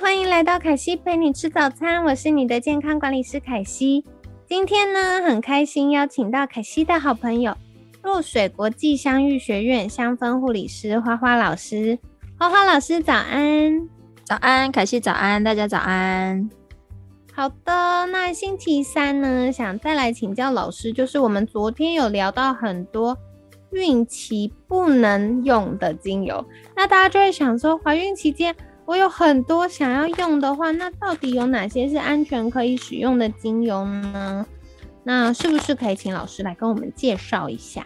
欢迎来到凯西陪你吃早餐，我是你的健康管理师凯西。今天呢，很开心邀请到凯西的好朋友，若水国际香芋学院香氛护理师花花老师。花花老师早安，早安，凯西早安，大家早安。好的，那星期三呢，想再来请教老师，就是我们昨天有聊到很多孕期不能用的精油，那大家就会想说，怀孕期间。我有很多想要用的话，那到底有哪些是安全可以使用的精油呢？那是不是可以请老师来跟我们介绍一下？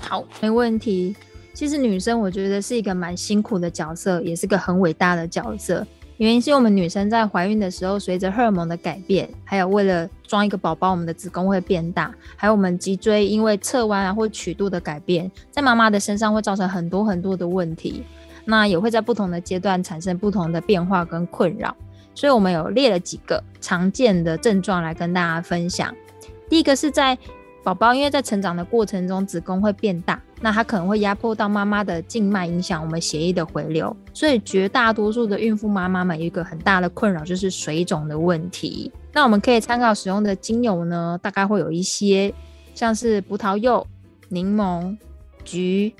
好，没问题。其实女生我觉得是一个蛮辛苦的角色，也是个很伟大的角色。原因是我们女生在怀孕的时候，随着荷尔蒙的改变，还有为了装一个宝宝，我们的子宫会变大，还有我们脊椎因为侧弯啊或曲度的改变，在妈妈的身上会造成很多很多的问题。那也会在不同的阶段产生不同的变化跟困扰，所以我们有列了几个常见的症状来跟大家分享。第一个是在宝宝因为在成长的过程中，子宫会变大，那它可能会压迫到妈妈的静脉，影响我们血液的回流。所以绝大多数的孕妇妈妈们有一个很大的困扰就是水肿的问题。那我们可以参考使用的精油呢，大概会有一些，像是葡萄柚、柠檬、橘、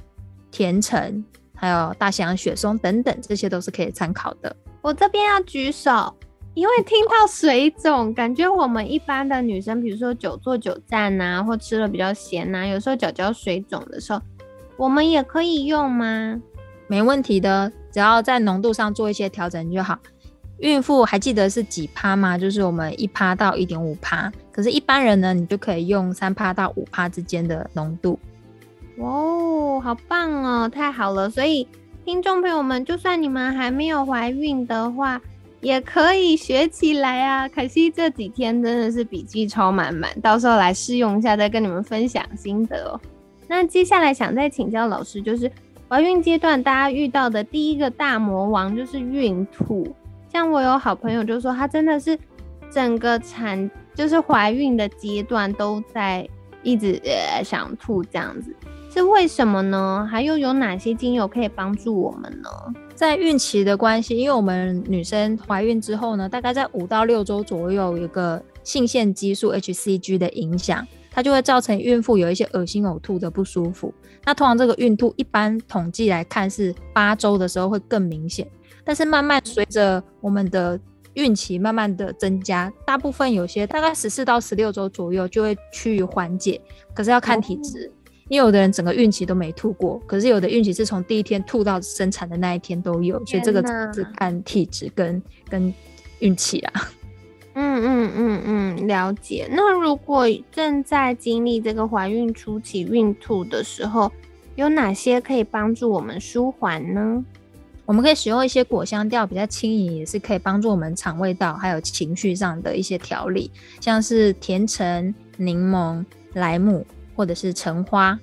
甜橙。还有大西洋雪松等等，这些都是可以参考的。我这边要举手，因为听到水肿，感觉我们一般的女生，比如说久坐久站呐，或吃了比较咸呐，有时候脚脚水肿的时候，我们也可以用吗？没问题的，只要在浓度上做一些调整就好。孕妇还记得是几趴吗？就是我们一趴到一点五趴，可是一般人呢，你就可以用三趴到五趴之间的浓度。哇哦，好棒哦，太好了！所以听众朋友们，就算你们还没有怀孕的话，也可以学起来啊。可惜这几天真的是笔记超满满，到时候来试用一下，再跟你们分享心得哦。那接下来想再请教老师，就是怀孕阶段大家遇到的第一个大魔王就是孕吐。像我有好朋友就说，他真的是整个产就是怀孕的阶段都在一直呃想吐这样子。是为什么呢？还有有哪些精油可以帮助我们呢？在孕期的关系，因为我们女生怀孕之后呢，大概在五到六周左右，有个性腺激素 HCG 的影响，它就会造成孕妇有一些恶心呕吐的不舒服。那通常这个孕吐一般统计来看是八周的时候会更明显，但是慢慢随着我们的孕期慢慢的增加，大部分有些大概十四到十六周左右就会趋于缓解，可是要看体质。因为有的人整个孕期都没吐过，可是有的孕期是从第一天吐到生产的那一天都有，所以这个是看体质跟跟运气啊。嗯嗯嗯嗯，了解。那如果正在经历这个怀孕初期孕吐的时候，有哪些可以帮助我们舒缓呢？我们可以使用一些果香调比较轻盈，也是可以帮助我们肠胃道还有情绪上的一些调理，像是甜橙、柠檬、莱姆。或者是橙花、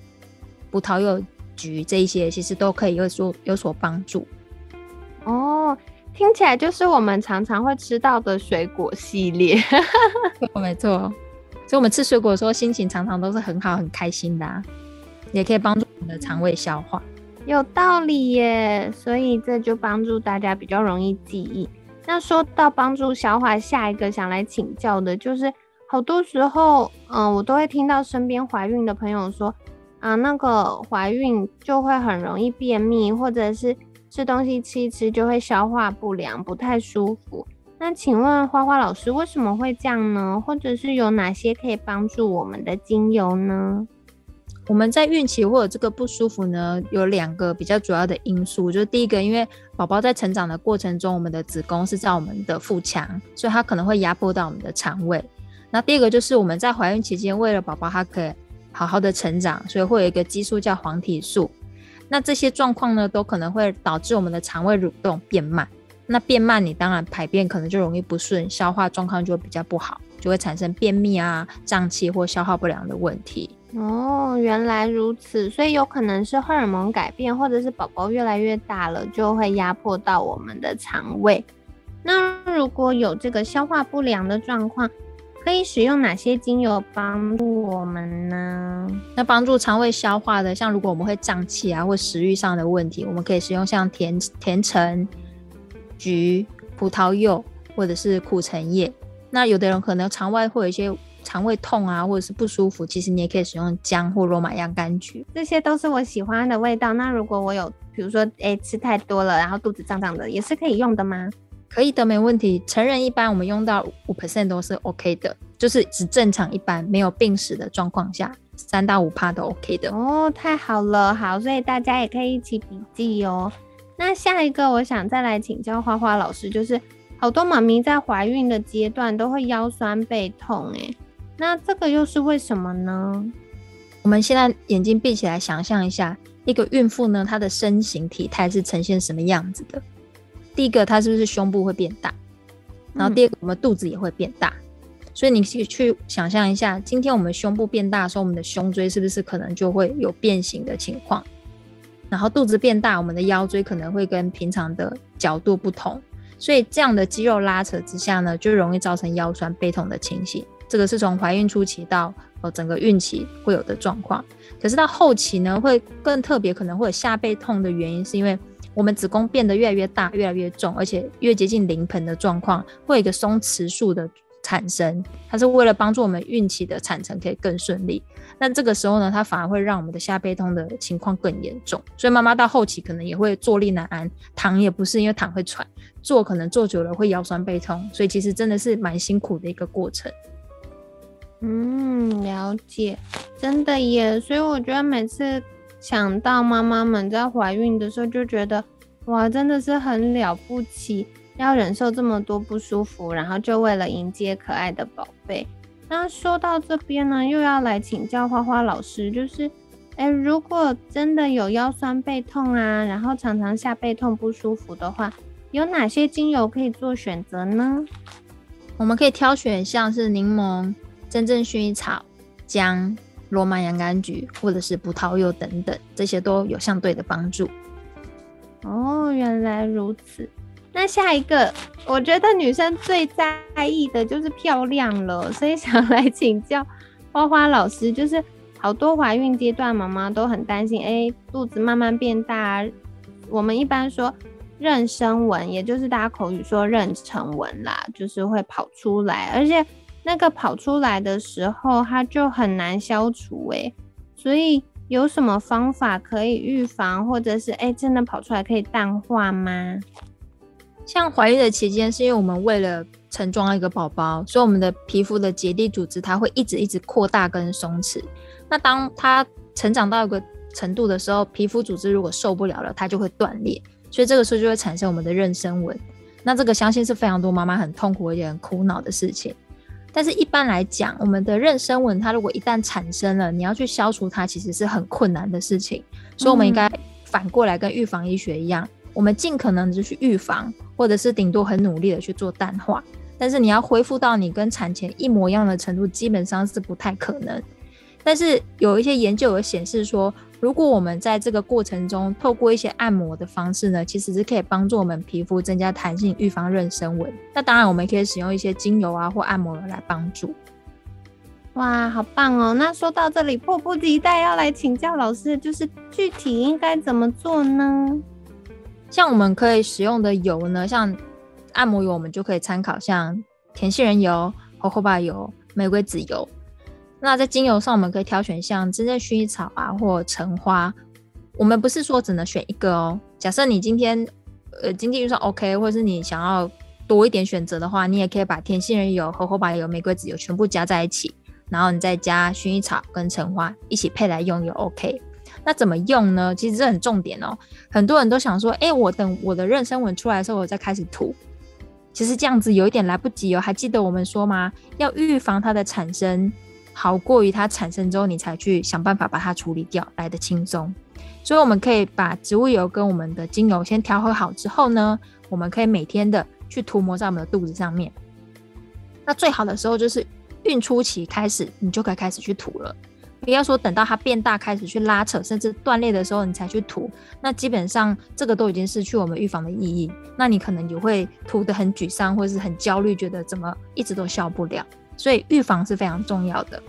葡萄柚、橘这一些，其实都可以有所有所帮助。哦，听起来就是我们常常会吃到的水果系列。没错，所以我们吃水果的时候，心情常常都是很好、很开心的，也可以帮助我们的肠胃消化。有道理耶，所以这就帮助大家比较容易记忆。那说到帮助消化，下一个想来请教的就是。好多时候，嗯，我都会听到身边怀孕的朋友说，啊，那个怀孕就会很容易便秘，或者是吃东西吃一吃就会消化不良，不太舒服。那请问花花老师为什么会这样呢？或者是有哪些可以帮助我们的精油呢？我们在孕期或者这个不舒服呢，有两个比较主要的因素，就是第一个，因为宝宝在成长的过程中，我们的子宫是在我们的腹腔，所以它可能会压迫到我们的肠胃。那第二个就是我们在怀孕期间，为了宝宝他可以好好的成长，所以会有一个激素叫黄体素。那这些状况呢，都可能会导致我们的肠胃蠕动变慢。那变慢，你当然排便可能就容易不顺，消化状况就比较不好，就会产生便秘啊、胀气或消化不良的问题。哦，原来如此，所以有可能是荷尔蒙改变，或者是宝宝越来越大了，就会压迫到我们的肠胃。那如果有这个消化不良的状况，可以使用哪些精油帮助我们呢？那帮助肠胃消化的，像如果我们会胀气啊，或食欲上的问题，我们可以使用像甜甜橙、橘、葡萄柚或者是苦橙叶。那有的人可能肠胃会有一些。肠胃痛啊，或者是不舒服，其实你也可以使用姜或罗马洋甘菊，这些都是我喜欢的味道。那如果我有，比如说，哎，吃太多了，然后肚子胀胀的，也是可以用的吗？可以的，没问题。成人一般我们用到五 percent 都是 OK 的，就是只正常一般没有病史的状况下，三到五帕都 OK 的。哦，太好了，好，所以大家也可以一起笔记哦。那下一个，我想再来请教花花老师，就是好多妈咪在怀孕的阶段都会腰酸背痛，诶。那这个又是为什么呢？我们现在眼睛闭起来，想象一下，一个孕妇呢，她的身形体态是呈现什么样子的？第一个，它是不是胸部会变大？然后第二个，我们肚子也会变大。所以你去去想象一下，今天我们胸部变大的时候，我们的胸椎是不是可能就会有变形的情况？然后肚子变大，我们的腰椎可能会跟平常的角度不同。所以这样的肌肉拉扯之下呢，就容易造成腰酸背痛的情形。这个是从怀孕初期到呃整个孕期会有的状况，可是到后期呢，会更特别，可能会有下背痛的原因，是因为我们子宫变得越来越大、越来越重，而且越接近临盆的状况，会有一个松弛素的产生，它是为了帮助我们孕期的产程可以更顺利。那这个时候呢，它反而会让我们的下背痛的情况更严重，所以妈妈到后期可能也会坐立难安，躺也不是因为躺会喘，坐可能坐久了会腰酸背痛，所以其实真的是蛮辛苦的一个过程。嗯，了解，真的耶。所以我觉得每次想到妈妈们在怀孕的时候，就觉得哇，真的是很了不起，要忍受这么多不舒服，然后就为了迎接可爱的宝贝。那说到这边呢，又要来请教花花老师，就是，哎，如果真的有腰酸背痛啊，然后常常下背痛不舒服的话，有哪些精油可以做选择呢？我们可以挑选像是柠檬。真正薰衣草、姜、罗马洋甘菊或者是葡萄柚等等，这些都有相对的帮助。哦，原来如此。那下一个，我觉得女生最在意的就是漂亮了，所以想来请教花花老师，就是好多怀孕阶段妈妈都很担心，哎，肚子慢慢变大。我们一般说妊娠纹，也就是大家口语说妊娠纹啦，就是会跑出来，而且。那个跑出来的时候，它就很难消除诶，所以有什么方法可以预防，或者是哎真的跑出来可以淡化吗？像怀孕的期间，是因为我们为了盛装一个宝宝，所以我们的皮肤的结缔组织它会一直一直扩大跟松弛。那当它成长到一个程度的时候，皮肤组织如果受不了了，它就会断裂，所以这个时候就会产生我们的妊娠纹。那这个相信是非常多妈妈很痛苦而且很苦恼的事情。但是，一般来讲，我们的妊娠纹它如果一旦产生了，你要去消除它，其实是很困难的事情。所以，我们应该反过来跟预防医学一样，我们尽可能的去预防，或者是顶多很努力的去做淡化。但是，你要恢复到你跟产前一模一样的程度，基本上是不太可能。但是，有一些研究有显示说。如果我们在这个过程中透过一些按摩的方式呢，其实是可以帮助我们皮肤增加弹性，预防妊娠纹。那当然，我们可以使用一些精油啊或按摩油来帮助。哇，好棒哦！那说到这里，迫不及待要来请教老师，就是具体应该怎么做呢？像我们可以使用的油呢，像按摩油，我们就可以参考像甜杏仁油、荷荷巴油、玫瑰籽油。那在精油上，我们可以挑选像真正薰衣草啊，或橙花。我们不是说只能选一个哦。假设你今天呃经济预算 OK，或者是你想要多一点选择的话，你也可以把甜杏仁油、荷荷巴油、玫瑰籽油全部加在一起，然后你再加薰衣草跟橙花一起配来用也 OK。那怎么用呢？其实这很重点哦。很多人都想说，哎，我等我的妊娠纹出来的时候，我再开始涂。其实这样子有一点来不及哦。还记得我们说吗？要预防它的产生。好过于它产生之后，你才去想办法把它处理掉来的轻松。所以我们可以把植物油跟我们的精油先调和好之后呢，我们可以每天的去涂抹在我们的肚子上面。那最好的时候就是孕初期开始，你就可以开始去涂了。不要说等到它变大开始去拉扯，甚至断裂的时候你才去涂，那基本上这个都已经失去我们预防的意义。那你可能也会涂得很沮丧，或是很焦虑，觉得怎么一直都消不了。所以预防是非常重要的。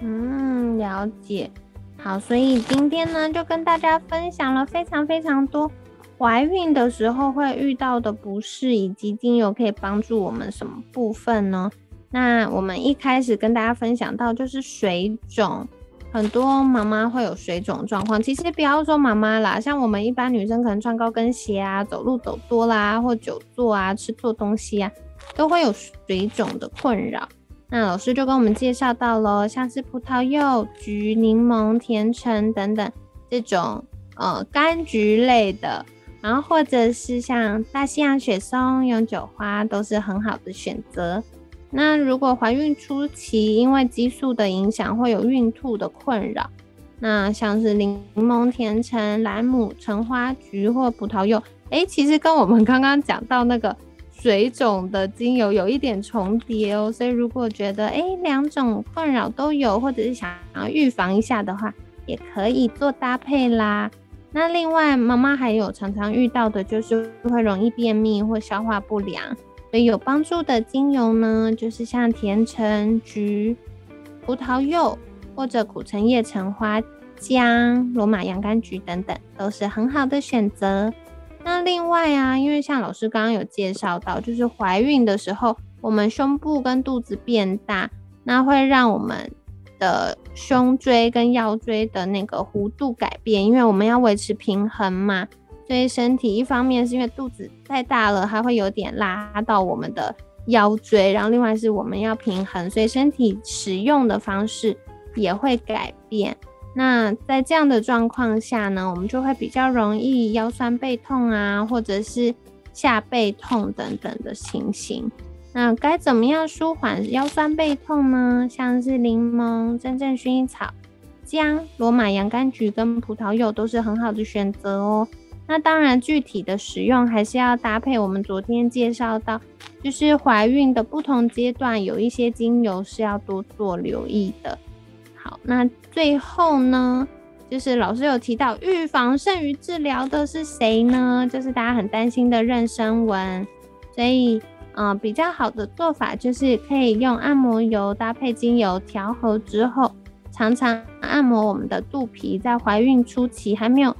嗯，了解。好，所以今天呢就跟大家分享了非常非常多怀孕的时候会遇到的不适，以及精油可以帮助我们什么部分呢？那我们一开始跟大家分享到就是水肿，很多妈妈会有水肿状况。其实不要说妈妈啦，像我们一般女生可能穿高跟鞋啊、走路走多啦，或久坐啊、吃错东西啊，都会有水肿的困扰。那老师就跟我们介绍到了，像是葡萄柚、橘、柠檬、甜橙等等这种呃柑橘类的，然后或者是像大西洋雪松、永久花，都是很好的选择。那如果怀孕初期因为激素的影响会有孕吐的困扰，那像是柠檬、甜橙、蓝姆、橙花、橘或葡萄柚，哎，其实跟我们刚刚讲到那个水肿的精油有一点重叠哦。所以如果觉得哎两种困扰都有，或者是想要预防一下的话，也可以做搭配啦。那另外妈妈还有常常遇到的就是会容易便秘或消化不良。所以有帮助的精油呢，就是像甜橙、橘、葡萄柚或者苦橙叶、橙花、姜、罗马洋甘菊等等，都是很好的选择。那另外啊，因为像老师刚刚有介绍到，就是怀孕的时候，我们胸部跟肚子变大，那会让我们的胸椎跟腰椎的那个弧度改变，因为我们要维持平衡嘛。所以身体一方面是因为肚子太大了，它会有点拉到我们的腰椎，然后另外是我们要平衡，所以身体使用的方式也会改变。那在这样的状况下呢，我们就会比较容易腰酸背痛啊，或者是下背痛等等的情形。那该怎么样舒缓腰酸背痛呢？像是柠檬、真正薰衣草、姜、罗马洋甘菊跟葡萄柚都是很好的选择哦。那当然，具体的使用还是要搭配我们昨天介绍到，就是怀孕的不同阶段，有一些精油是要多做留意的。好，那最后呢，就是老师有提到预防胜于治疗的是谁呢？就是大家很担心的妊娠纹，所以，嗯，比较好的做法就是可以用按摩油搭配精油调和之后，常常按摩我们的肚皮，在怀孕初期还没有。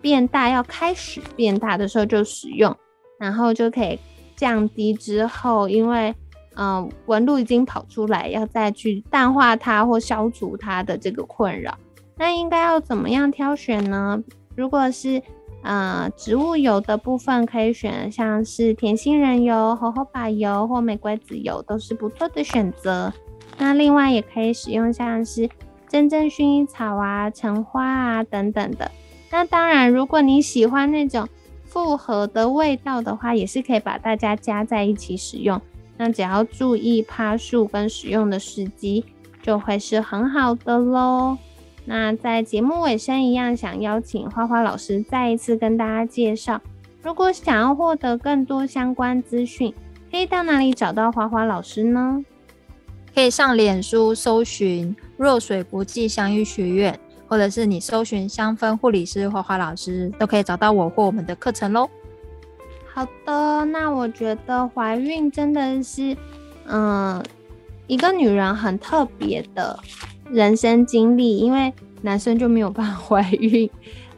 变大要开始变大的时候就使用，然后就可以降低之后，因为嗯纹路已经跑出来，要再去淡化它或消除它的这个困扰。那应该要怎么样挑选呢？如果是呃植物油的部分，可以选像是甜杏仁油、荷荷巴油或玫瑰籽油，都是不错的选择。那另外也可以使用像是真正薰衣草啊、橙花啊等等的。那当然，如果你喜欢那种复合的味道的话，也是可以把大家加在一起使用。那只要注意趴树跟使用的时机，就会是很好的喽。那在节目尾声一样，想邀请花花老师再一次跟大家介绍，如果想要获得更多相关资讯，可以到哪里找到花花老师呢？可以上脸书搜寻若水国际香育学院。或者是你搜寻香氛护理师花花老师，都可以找到我或我们的课程喽。好的，那我觉得怀孕真的是，嗯，一个女人很特别的人生经历，因为男生就没有办法 怀孕。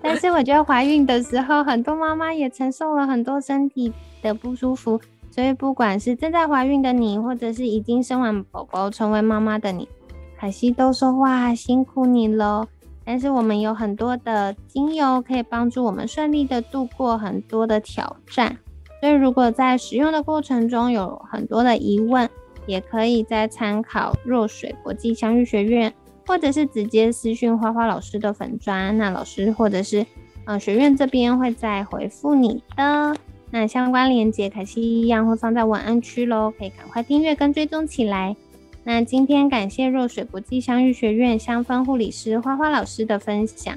但是我觉得怀孕的时候，很多妈妈也承受了很多身体的不舒服，所以不管是正在怀孕的你，或者是已经生完宝宝成为妈妈的你，海西都说哇，辛苦你了。但是我们有很多的精油可以帮助我们顺利的度过很多的挑战，所以如果在使用的过程中有很多的疑问，也可以再参考若水国际香育学院，或者是直接私讯花花老师的粉砖，那老师或者是呃学院这边会再回复你的。那相关链接凯西一样会放在文案区喽，可以赶快订阅跟追踪起来。那今天感谢若水国际香育学院香氛护理师花花老师的分享。